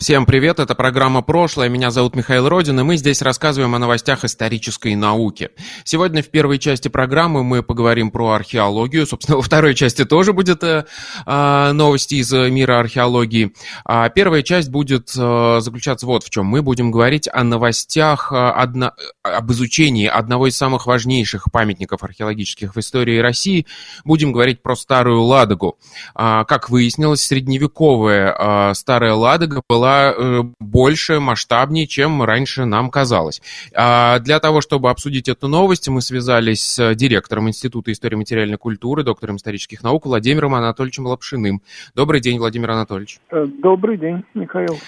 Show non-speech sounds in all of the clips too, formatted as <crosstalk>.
Всем привет, это программа «Прошлое», меня зовут Михаил Родин, и мы здесь рассказываем о новостях исторической науки. Сегодня в первой части программы мы поговорим про археологию, собственно, <laughs> во второй части тоже будет э, э, новости из мира археологии. А первая часть будет э, заключаться вот в чем. Мы будем говорить о новостях, э, одно, об изучении одного из самых важнейших памятников археологических в истории России. Будем говорить про Старую Ладогу. Э, как выяснилось, средневековая э, Старая Ладога была была э, больше, масштабнее, чем раньше нам казалось. А для того, чтобы обсудить эту новость, мы связались с директором Института истории материальной культуры, доктором исторических наук Владимиром Анатольевичем Лапшиным. Добрый день, Владимир Анатольевич. Э, добрый день, Михаил.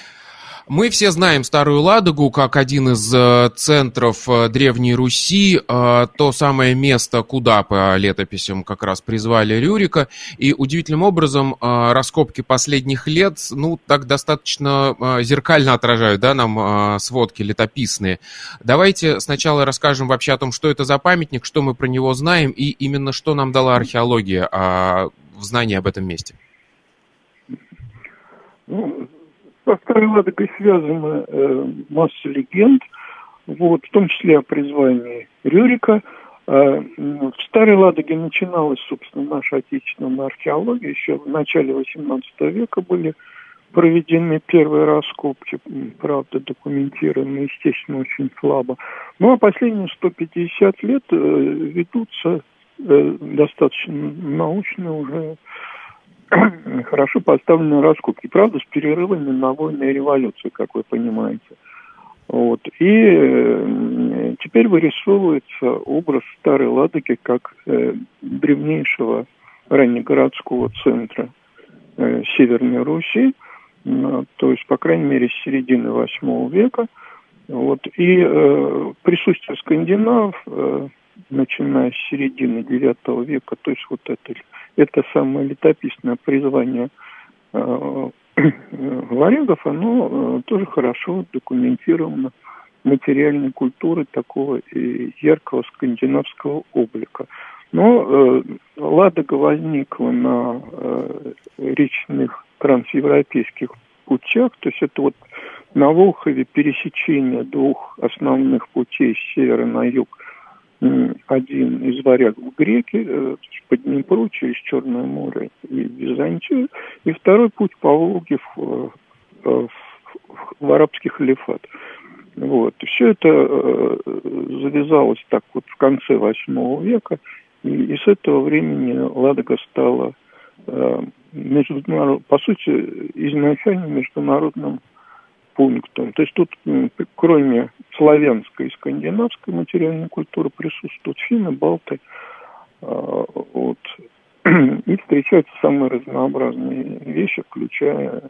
Мы все знаем Старую Ладогу как один из э, центров э, Древней Руси, э, то самое место, куда по летописям как раз призвали Рюрика. И удивительным образом раскопки последних лет, ну, так достаточно зеркально отражают, да, нам сводки летописные. Давайте сначала расскажем вообще о том, что это за памятник, что мы про него знаем, и именно что нам дала археология в знании об этом месте. Ну, со Старой Ладогой связана э, масса легенд, вот, в том числе о призвании Рюрика. Э, в Старой Ладоге начиналась, собственно, наша отечественная археология. Еще в начале XVIII века были проведены первые раскопки, правда, документированы, естественно, очень слабо. Ну, а последние 150 лет э, ведутся э, достаточно научно уже <clears throat> хорошо поставлены раскопки. Правда, с перерывами на войны и революцию, как вы понимаете. Вот. И э, теперь вырисовывается образ Старой Ладоги как э, древнейшего раннегородского центра э, Северной Руси, то есть, по крайней мере, с середины восьмого века. Вот. И присутствие скандинавов, э, начиная с середины девятого века, то есть вот это это самое летописное призвание э, варягов, оно э, тоже хорошо документировано материальной культуры такого яркого скандинавского облика. Но э, Ладога возникла на э, речных трансевропейских путях, то есть это вот на Волхове пересечение двух основных путей с севера на юг один из варягов греки э, по Днепру через Черное море и Византию, и второй путь по Волге в, э, в, в арабский халифат. Вот. Все это э, завязалось так вот в конце восьмого века, и, и с этого времени Ладога стала э, международ... по сути, изначально международным пунктом. То есть тут, кроме славянской и скандинавской материальной культуры, присутствуют финны, балты. А, вот. <clears throat> И встречаются самые разнообразные вещи, включая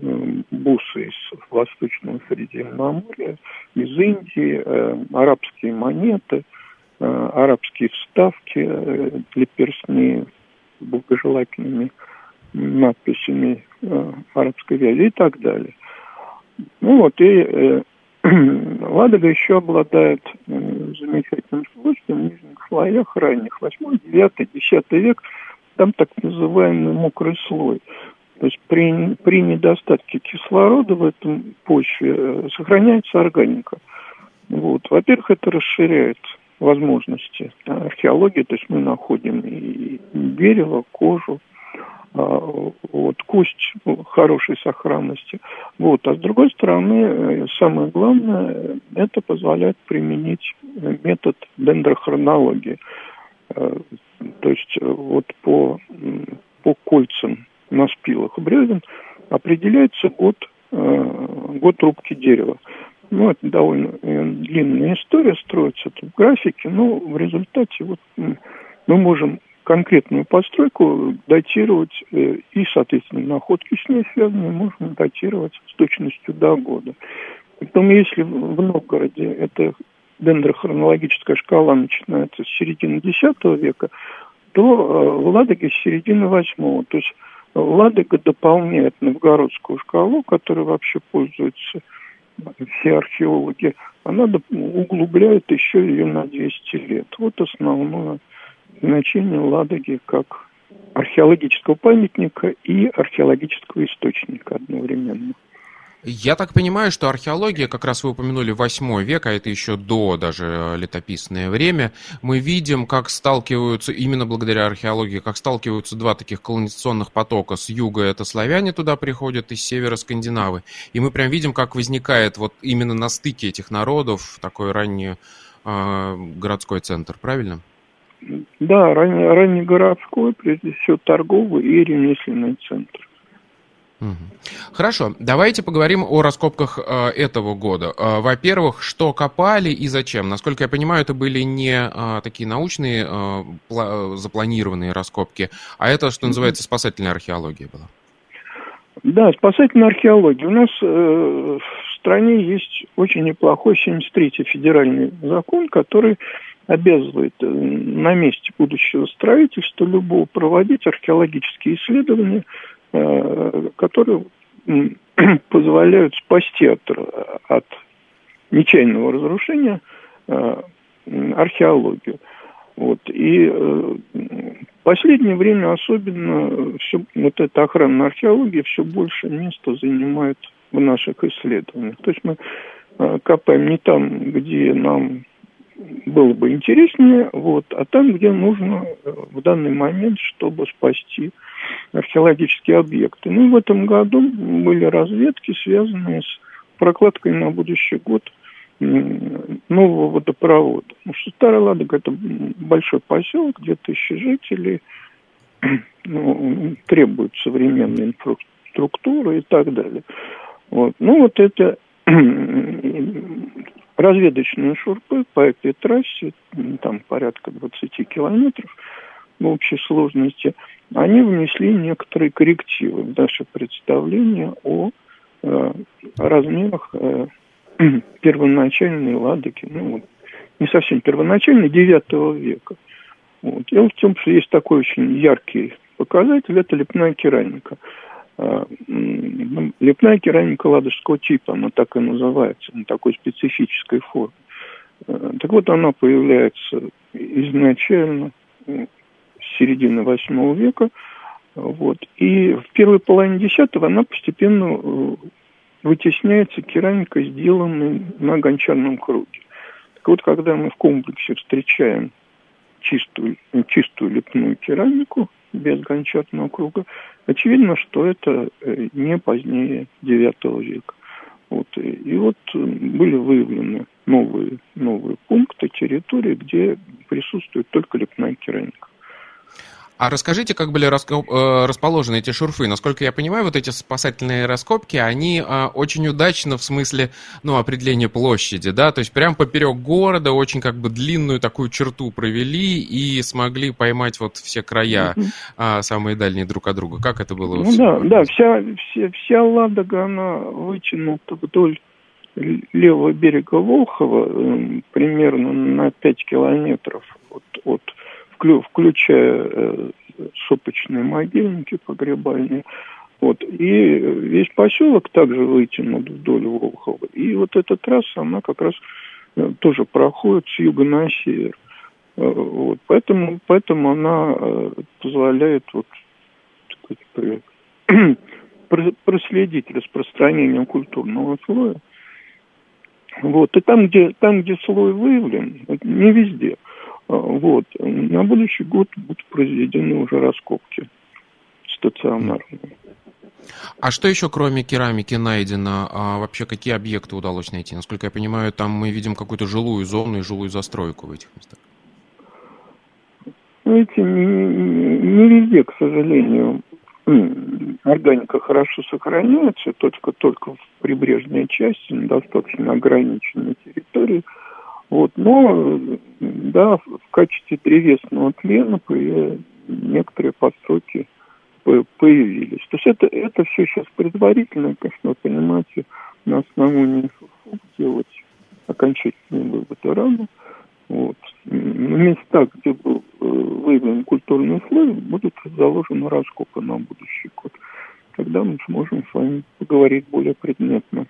бусы из Восточного Средиземноморья, из Индии, э, арабские монеты, э, арабские вставки э, для перстней благожелательными надписями арабской вязи и так далее. Ну вот, и э, <clears throat> Ладога еще обладает э, замечательным свойством в нижних слоях ранних, 8, 9, 10 век, там так называемый мокрый слой. То есть при, при недостатке кислорода в этом почве э, сохраняется органика. Вот. Во-первых, это расширяет возможности археологии, то есть мы находим и дерево, кожу, вот, кость хорошей сохранности. Вот. А с другой стороны, э, самое главное, это позволяет применить метод дендрохронологии. Э, то есть э, вот по, по кольцам на спилах бревен определяется год, год рубки дерева. Ну, это довольно длинная история, строится тут в графике, но в результате вот мы можем конкретную постройку датировать э, и, соответственно, находки с ней связанные можно датировать с точностью до года. Потом, если в Новгороде эта дендрохронологическая шкала начинается с середины X века, то э, в Ладоге с середины VIII. То есть Ладога дополняет новгородскую шкалу, которой вообще пользуются все археологи. Она углубляет еще ее на 200 лет. Вот основное значение Ладоги как археологического памятника и археологического источника одновременно. Я так понимаю, что археология, как раз вы упомянули 8 век, а это еще до даже э, летописное время, мы видим, как сталкиваются, именно благодаря археологии, как сталкиваются два таких колонизационных потока. С юга это славяне туда приходят, из севера скандинавы. И мы прям видим, как возникает вот именно на стыке этих народов такой ранний э, городской центр, правильно? Да, ранний городской, прежде всего торговый и ремесленный центр. Хорошо, давайте поговорим о раскопках э, этого года. Э, во-первых, что копали и зачем? Насколько я понимаю, это были не э, такие научные пла- запланированные раскопки, а это, что называется, спасательная археология была. Да, спасательная археология. У нас в стране есть очень неплохой 73-й федеральный закон, который обязывает э, на месте будущего строительства любого проводить археологические исследования Э, которые <clears throat> позволяют спасти от, от нечаянного разрушения э, археологию. Вот. И в последнее время особенно все, вот эта охранная археология все больше места занимает в наших исследованиях. То есть мы копаем не там, где нам было бы интереснее, вот, а там, где нужно в данный момент, чтобы спасти археологические объекты. Ну, в этом году были разведки, связанные с прокладкой на будущий год нового водопровода. Потому что Старая Ладога – это большой поселок, где тысячи жителей, <clears throat> ну, требует современной инфраструктуры и так далее. Вот. Ну, вот это <clears throat> разведочные шурпы по этой трассе, там порядка 20 километров в общей сложности – они внесли некоторые коррективы в наше представление о э, размерах э, <clears throat> первоначальной ладоги, ну, не совсем первоначальной, 9 века. Вот. Дело в том, что есть такой очень яркий показатель, это лепная керамика. Э, лепная керамика ладожского типа, она так и называется, на такой специфической форме. Э, так вот, она появляется изначально середины восьмого века. Вот. И в первой половине десятого она постепенно э, вытесняется керамикой, сделанной на гончарном круге. Так вот, когда мы в комплексе встречаем чистую, чистую лепную керамику без гончарного круга, очевидно, что это э, не позднее IX века. Вот. И вот э, были выявлены новые, новые пункты, территории, где присутствует только лепная керамика. А расскажите, как были раскоп... Э, расположены эти шурфы? Насколько я понимаю, вот эти спасательные раскопки, они а, очень удачно в смысле, ну, определения площади, да, то есть прям поперек города очень как бы длинную такую черту провели и смогли поймать вот все края а, самые дальние друг от друга. Как это было? Ну да, да, вся, вся, вся Ладога, она вытянута вдоль левого берега Волхова эм, примерно на 5 километров от, от включая э, сопочные могильники погребальные. Вот. И весь поселок также вытянут вдоль Волхова. И вот эта трасса, она как раз э, тоже проходит с юга на север. Э, вот. Поэтому, поэтому она позволяет вот, сказать, <clears throat> проследить распространение культурного слоя. Вот. И там, где, там, где слой выявлен, не везде – вот. На будущий год будут произведены уже раскопки стационарные. А что еще кроме керамики найдено? А вообще какие объекты удалось найти? Насколько я понимаю, там мы видим какую-то жилую зону и жилую застройку в этих местах. Знаете, не, не везде, к сожалению, органика хорошо сохраняется, только, только в прибрежной части, на достаточно ограниченной территории – вот, но, да, в качестве древесного тлена некоторые постройки появились. То есть это, это все сейчас предварительно, конечно, вы понимаете, на основании окончательный вывод урана. Вот. На местах, где был э, выявлен культурный слой, будут заложены раскопы на будущий год. Тогда мы сможем с вами поговорить более предметно.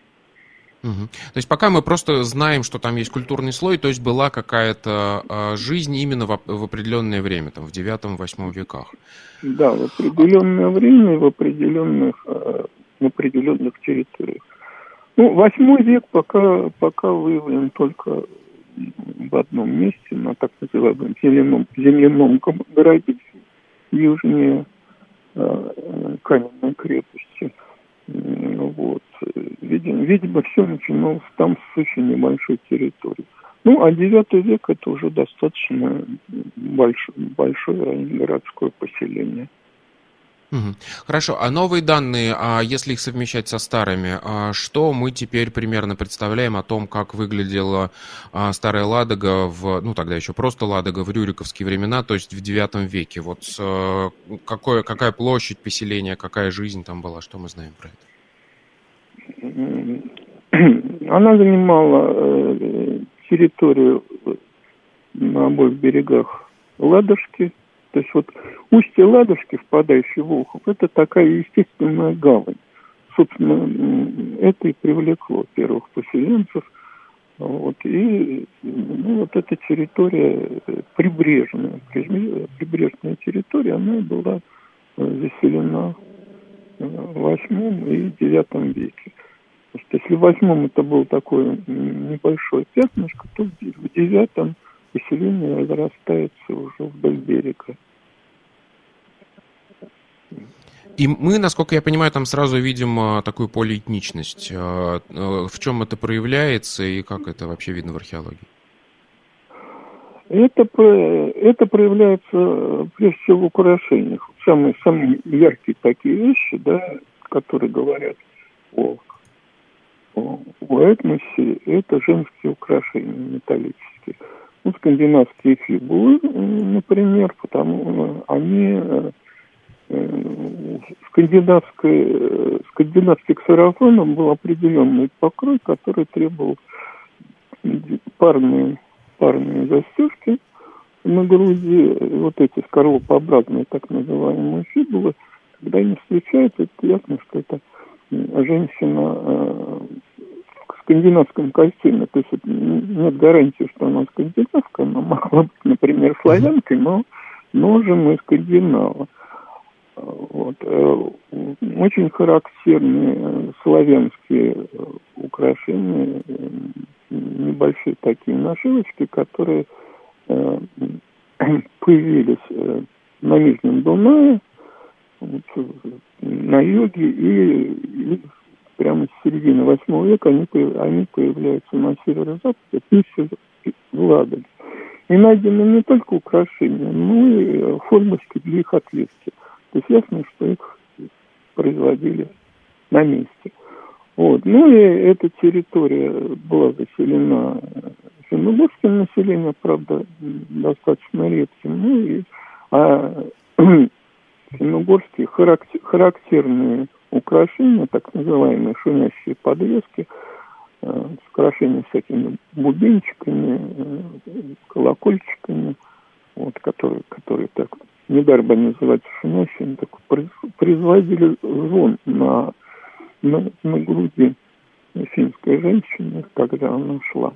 Угу. То есть пока мы просто знаем, что там есть культурный слой, то есть была какая-то э, жизнь именно в, в определенное время, там в 9-8 веках. Да, в определенное время, в определенных, э, в определенных территориях. Ну, восьмой век пока, пока выявлен только в одном месте, на так называемом земляном, земляном городе южнее э, каменной крепости. Вот. Видимо, видимо, все начиналось там с очень небольшой территории. Ну, а девятый век это уже достаточно большое, большое городское поселение. Хорошо, а новые данные, а если их совмещать со старыми, а что мы теперь примерно представляем о том, как выглядела а, старая Ладога в, ну тогда еще просто Ладога в рюриковские времена, то есть в девятом веке? Вот а, какое, какая площадь поселения, какая жизнь там была, что мы знаем про это? <clears throat> Она занимала э, территорию на обоих берегах Ладожки, то есть вот устье Ладожки, впадающий в Волхов, это такая естественная гавань. Собственно, это и привлекло первых поселенцев. Вот, и ну, вот эта территория прибрежная, прибрежная территория, она была заселена в восьмом и девятом веке. То есть, если в восьмом это был такое небольшое пятнышко, то в девятом поселение разрастается уже вдоль берега. И мы, насколько я понимаю, там сразу видим а, такую полиэтничность. А, а, в чем это проявляется и как это вообще видно в археологии? Это, это проявляется прежде всего в украшениях. Самые, самые яркие такие вещи, да, которые говорят о, этносе, это женские украшения металлические. Ну, скандинавские фигуры, например, потому они э, э, скандинавской, э, скандинавских сарафанов был определенный покрой, который требовал парные, парные застежки на груди, вот эти скорлупообразные так называемые фибулы, когда они встречаются, это ясно, что это женщина скандинавском костюме. То есть нет гарантии, что она скандинавка, она могла быть, например, славянкой, но, но уже мы скандинавы. Вот. Э, очень характерные славянские украшения, небольшие такие нашивочки, которые э, <clears throat> появились э, на Нижнем Дунае, на юге и прямо с середины восьмого века они, они появляются на северо-западе, пища в. И найдены не только украшения, но и э, формочки для их отвески. То есть ясно, что их производили на месте. Вот. Ну и эта территория была заселена финно-угорским населением, правда, достаточно редким. Ну и а, <clears throat> финно-угорские характерные украшения, так называемые шумящие подвески, э, с украшениями всякими бубенчиками, э, колокольчиками, вот, которые, которые так недаром они называются шумящими, так производили звон на, на, на груди финской женщины, когда она шла,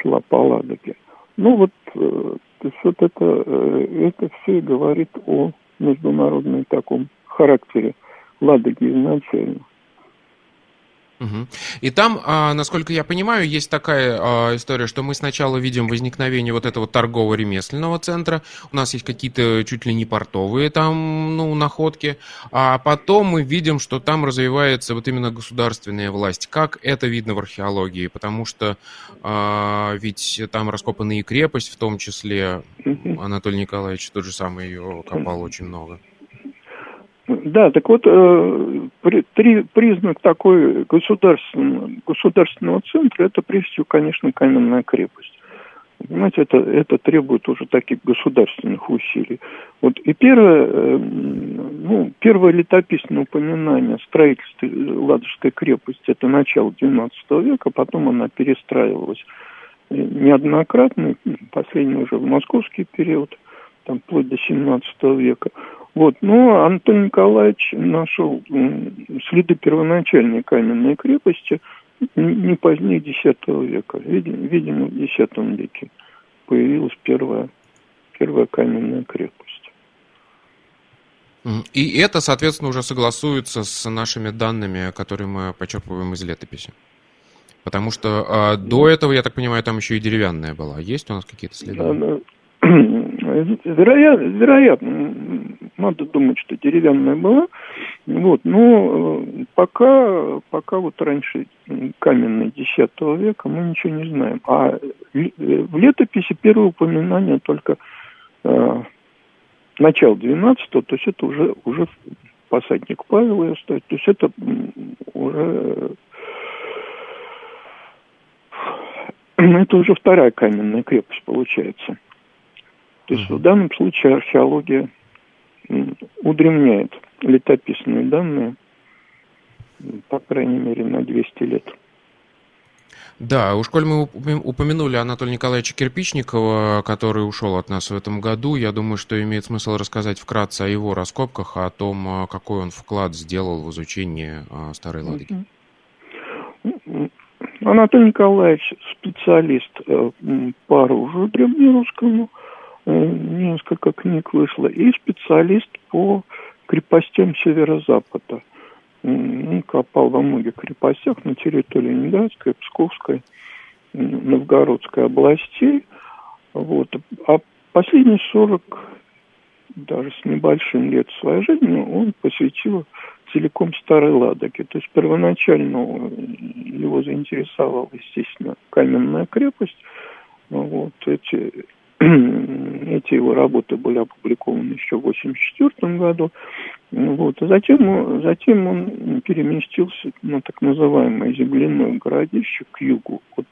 шла по Ладоге. Ну вот, э, то есть вот это, это все говорит о международном таком характере Ладоги изначально. И там, а, насколько я понимаю, есть такая а, история, что мы сначала видим возникновение вот этого торгово-ремесленного центра, у нас есть какие-то чуть ли не портовые там, ну, находки, а потом мы видим, что там развивается вот именно государственная власть. Как это видно в археологии? Потому что а, ведь там раскопана и крепость, в том числе Анатолий Николаевич тот же самый ее копал очень много. Да, так вот, э, три, признак такой государственного, государственного центра, это прежде всего, конечно, каменная крепость. Понимаете, это, это требует уже таких государственных усилий. Вот и первое, э, ну, первое летописное упоминание строительства Ладожской крепости – это начало XII века, потом она перестраивалась неоднократно, последний уже в московский период, там вплоть до XVII века. Вот. Но Антон Николаевич нашел следы первоначальной каменной крепости не позднее X века. Видимо, в X веке появилась первая, первая каменная крепость. И это, соответственно, уже согласуется с нашими данными, которые мы почерпываем из летописи. Потому что а, до этого, я так понимаю, там еще и деревянная была. Есть у нас какие-то следы? Вероятно, вероятно, надо думать, что деревянная была. Вот, но э, пока, пока вот раньше каменной X века мы ничего не знаем. А в летописи первое упоминание только э, начало 12 то есть это уже, уже посадник Павел ее стоит, то есть это уже <sniffs> это уже вторая каменная крепость получается. То есть в данном случае археология удревняет летописные данные, по крайней мере, на 200 лет. Да, уж коль мы упомянули Анатолия Николаевича Кирпичникова, который ушел от нас в этом году, я думаю, что имеет смысл рассказать вкратце о его раскопках, о том, какой он вклад сделал в изучение а, Старой Ладоги. Анатолий Николаевич специалист э, по оружию древнерусскому, несколько книг вышло, и специалист по крепостям северо-запада. Он копал во многих крепостях на территории Ленинградской, Псковской, Новгородской областей. Вот. А последние 40, даже с небольшим лет своей жизни, он посвятил целиком Старой Ладоге. То есть первоначально его заинтересовала, естественно, каменная крепость. Вот эти, <clears throat> эти его работы были опубликованы еще в 1984 году. Вот. А затем, затем он переместился на так называемое земляное городище к югу от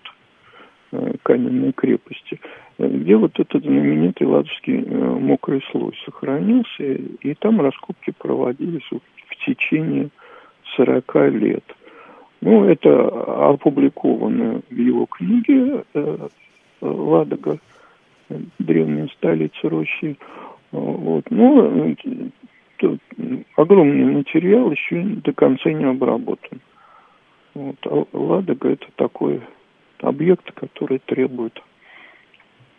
э, каменной крепости, где вот этот знаменитый ладожский э, мокрый слой сохранился, и там раскопки проводились в течение 40 лет. Ну, это опубликовано в его книге э, «Ладога. Древняя столица России». Вот. Но тут огромный материал еще до конца не обработан. Вот. А Ладога – это такой объект, который требует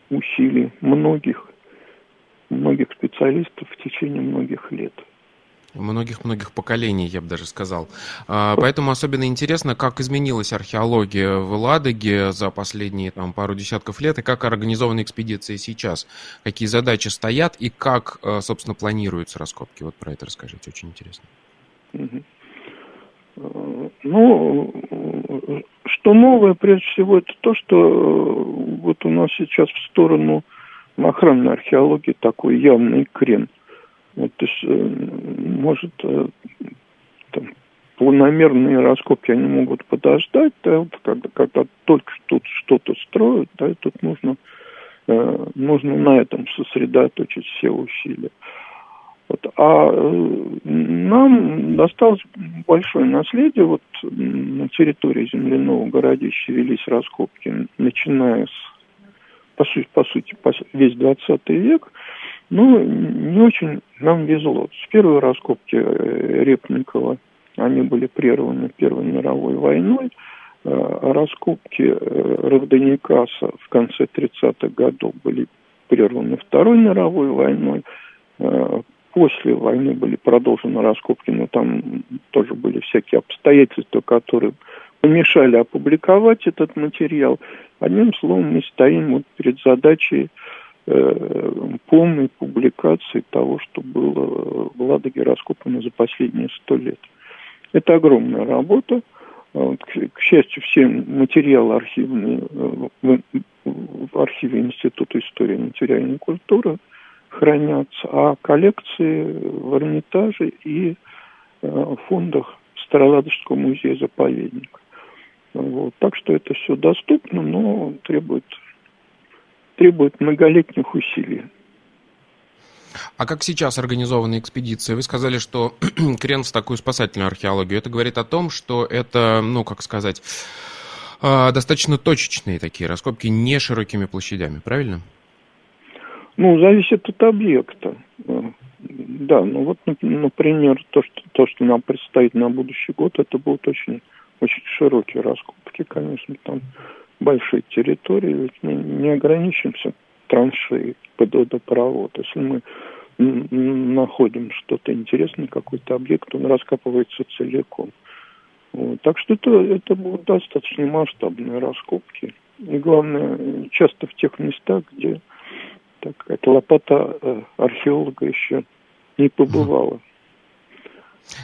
усилий многих, многих специалистов в течение многих лет – Многих-многих поколений, я бы даже сказал. А, поэтому особенно интересно, как изменилась археология в Ладоге за последние там, пару десятков лет, и как организованы экспедиции сейчас, какие задачи стоят, и как, э, собственно, планируются раскопки. Вот про это расскажите, очень интересно. Ну, что новое, прежде всего, это то, что э, вот у нас сейчас в сторону охранной археологии такой явный крен – вот, то есть, э, может, э, там, планомерные раскопки, они могут подождать, да, вот, когда, когда только тут что-то строят, да, и тут нужно, э, нужно на этом сосредоточить все усилия. Вот. А нам досталось большое наследие. Вот на территории земляного городища велись раскопки, начиная с, по сути, по сути весь 20 век. Ну, не очень нам везло. С первой раскопки э, Репникова они были прерваны Первой мировой войной, э, а раскопки э, Равданикаса в конце 30-х годов были прерваны Второй мировой войной. После войны были продолжены раскопки, но там тоже были всякие обстоятельства, которые помешали опубликовать этот материал. Одним словом, мы стоим вот перед задачей полной публикации того, что было в Ладоге раскопано за последние сто лет. Это огромная работа. А к, счастью, все материалы архивные э, в архиве Института истории и материальной культуры хранятся, а коллекции в Эрмитаже и э, фондах Староладожского музея-заповедника. Вот. Так что это все доступно, но требует требует многолетних усилий. А как сейчас организованы экспедиции? Вы сказали, что <clears throat> крен в такую спасательную археологию. Это говорит о том, что это, ну, как сказать, а, достаточно точечные такие раскопки, не широкими площадями, правильно? Ну, зависит от объекта. Да, ну вот, например, то, что, то, что нам предстоит на будущий год, это будут очень, очень широкие раскопки, конечно, там большие территории, ведь мы не ограничимся траншеей под водопровод. Если мы находим что-то интересное, какой-то объект, он раскапывается целиком. Вот. Так что это, это будут достаточно масштабные раскопки. И главное, часто в тех местах, где так, эта лопата э, археолога еще не побывала.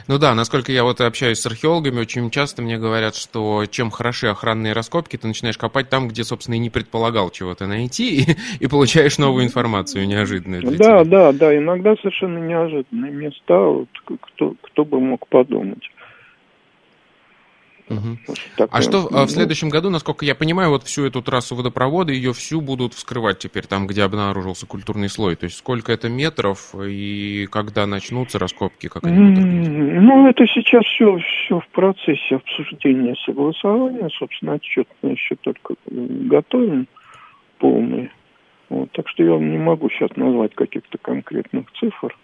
Ну да, насколько я вот общаюсь с археологами, очень часто мне говорят, что чем хороши охранные раскопки, ты начинаешь копать там, где, собственно, и не предполагал чего-то найти, и, <laughs> и получаешь новую информацию неожиданную. да, тебя. да, да, иногда совершенно неожиданные места, вот, кто, кто бы мог подумать. Угу. Вот а что ну, в следующем году, насколько я понимаю, вот всю эту трассу водопровода, ее всю будут вскрывать теперь там, где обнаружился культурный слой? То есть сколько это метров и когда начнутся раскопки? Как они ну, это сейчас все, все в процессе обсуждения согласования. Собственно, отчет мы еще только готовим полный. Вот, так что я вам не могу сейчас назвать каких-то конкретных цифр.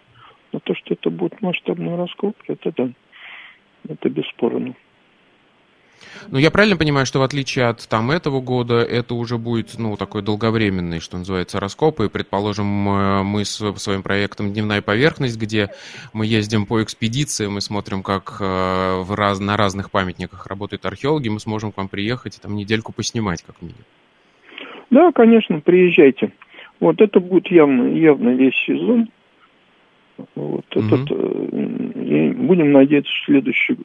Но то, что это будут масштабные раскопки, это да. Это бесспорно. Ну, я правильно понимаю, что в отличие от там этого года, это уже будет, ну, такой долговременный, что называется, раскоп, и, предположим, мы с своим проектом «Дневная поверхность», где мы ездим по экспедиции, мы смотрим, как э, в раз, на разных памятниках работают археологи, мы сможем к вам приехать и там недельку поснимать, как минимум. Да, конечно, приезжайте. Вот это будет явно, явно весь сезон. Вот угу. этот, э, будем надеяться, что следующий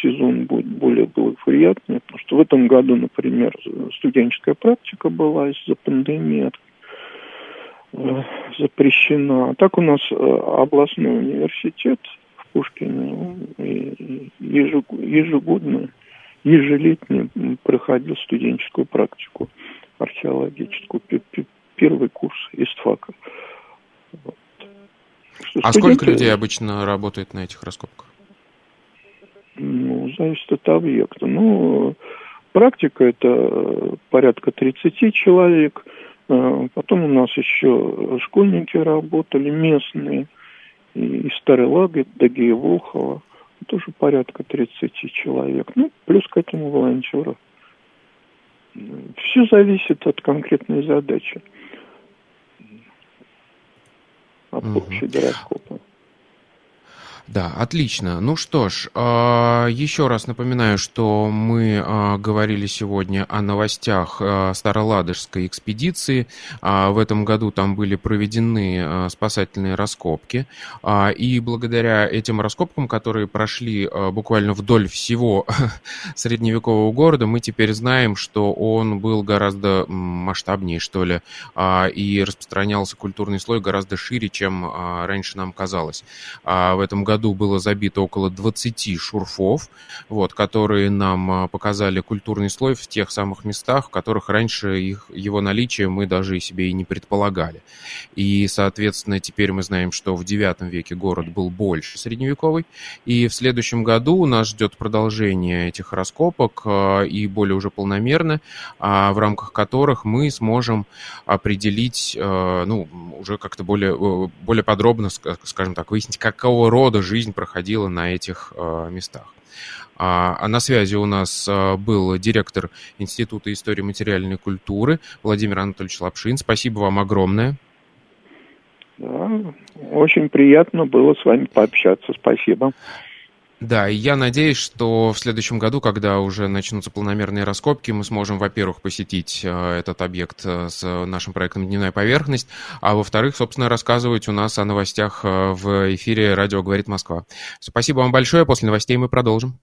сезон будет более благоприятный, потому что в этом году, например, студенческая практика была из-за пандемии э, запрещена. А так у нас э, областной университет в Пушкине ежегодно, ежелетне проходил студенческую практику археологическую, первый курс ИСТФАКа. Вот. А студенты... сколько людей обычно работает на этих раскопках? Ну, зависит от объекта. Ну, практика это порядка 30 человек. А, потом у нас еще школьники работали, местные, из Старой Лаги, Дагея Волхова. Тоже порядка 30 человек. Ну, плюс к этому волонтеров. Все зависит от конкретной задачи угу. общей гороскопа. Да, отлично. Ну что ж, а, еще раз напоминаю, что мы а, говорили сегодня о новостях а, Староладожской экспедиции. В этом году там были проведены спасательные раскопки. И благодаря этим раскопкам, которые прошли буквально вдоль всего <laughs> средневекового города, мы теперь знаем, что он был гораздо масштабнее, что ли, и распространялся культурный слой гораздо шире, чем раньше нам казалось. В этом году году было забито около 20 шурфов, вот, которые нам а, показали культурный слой в тех самых местах, в которых раньше их, его наличие мы даже и себе и не предполагали. И, соответственно, теперь мы знаем, что в IX веке город был больше средневековый, и в следующем году нас ждет продолжение этих раскопок а, и более уже полномерно, а, в рамках которых мы сможем определить, ну, уже как-то более, э, более подробно, скажем так, выяснить, какого рода жизнь проходила на этих э, местах. А, а на связи у нас э, был директор Института истории материальной культуры Владимир Анатольевич Лапшин. Спасибо вам огромное. Да, очень приятно было с вами пообщаться. Спасибо. Да, и я надеюсь, что в следующем году, когда уже начнутся планомерные раскопки, мы сможем, во-первых, посетить э, этот объект э, с нашим проектом «Дневная поверхность», а во-вторых, собственно, рассказывать у нас о новостях э, в эфире «Радио говорит Москва». Спасибо вам большое. После новостей мы продолжим.